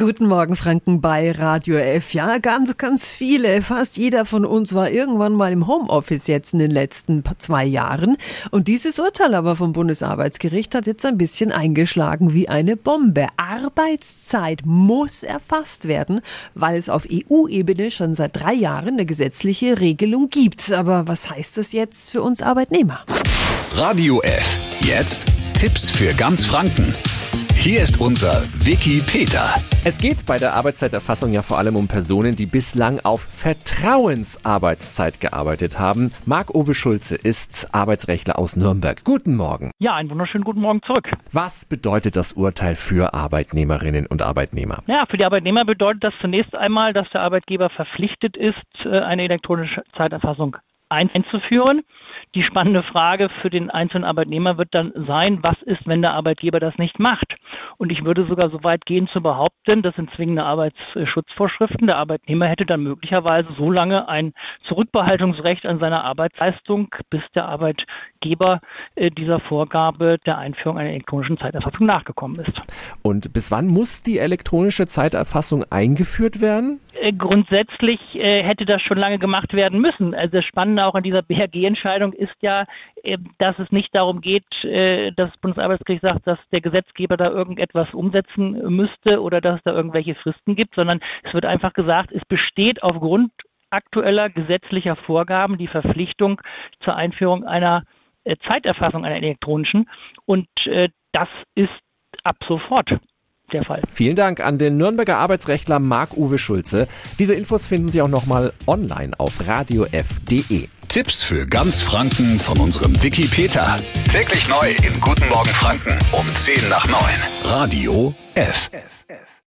Guten Morgen, Franken bei Radio F. Ja, ganz, ganz viele. Fast jeder von uns war irgendwann mal im Homeoffice jetzt in den letzten zwei Jahren. Und dieses Urteil aber vom Bundesarbeitsgericht hat jetzt ein bisschen eingeschlagen wie eine Bombe. Arbeitszeit muss erfasst werden, weil es auf EU-Ebene schon seit drei Jahren eine gesetzliche Regelung gibt. Aber was heißt das jetzt für uns Arbeitnehmer? Radio F. Jetzt Tipps für ganz Franken. Hier ist unser Wiki Peter. Es geht bei der Arbeitszeiterfassung ja vor allem um Personen, die bislang auf Vertrauensarbeitszeit gearbeitet haben. Marc-Uwe Schulze ist Arbeitsrechtler aus Nürnberg. Guten Morgen. Ja, einen wunderschönen guten Morgen zurück. Was bedeutet das Urteil für Arbeitnehmerinnen und Arbeitnehmer? Ja, für die Arbeitnehmer bedeutet das zunächst einmal, dass der Arbeitgeber verpflichtet ist, äh, eine elektronische Zeiterfassung einzuführen. Die spannende Frage für den einzelnen Arbeitnehmer wird dann sein, was ist, wenn der Arbeitgeber das nicht macht? Und ich würde sogar so weit gehen zu behaupten, das sind zwingende Arbeitsschutzvorschriften. Der Arbeitnehmer hätte dann möglicherweise so lange ein Zurückbehaltungsrecht an seiner Arbeitsleistung, bis der Arbeitgeber äh, dieser Vorgabe der Einführung einer elektronischen Zeiterfassung nachgekommen ist. Und bis wann muss die elektronische Zeiterfassung eingeführt werden? Äh, grundsätzlich äh, hätte das schon lange gemacht werden müssen. Also das Spannende auch an dieser BRG-Entscheidung ist ja, äh, dass es nicht darum geht, dass das Bundesarbeitsgericht sagt, dass der Gesetzgeber da irgendetwas umsetzen müsste oder dass es da irgendwelche Fristen gibt, sondern es wird einfach gesagt, es besteht aufgrund aktueller gesetzlicher Vorgaben die Verpflichtung zur Einführung einer Zeiterfassung einer elektronischen und das ist ab sofort der Fall. Vielen Dank an den Nürnberger Arbeitsrechtler Marc-Uwe Schulze. Diese Infos finden Sie auch nochmal online auf radiof.de. Tipps für ganz Franken von unserem Wiki Peter. Täglich neu in Guten Morgen Franken um 10 nach 9. Radio F.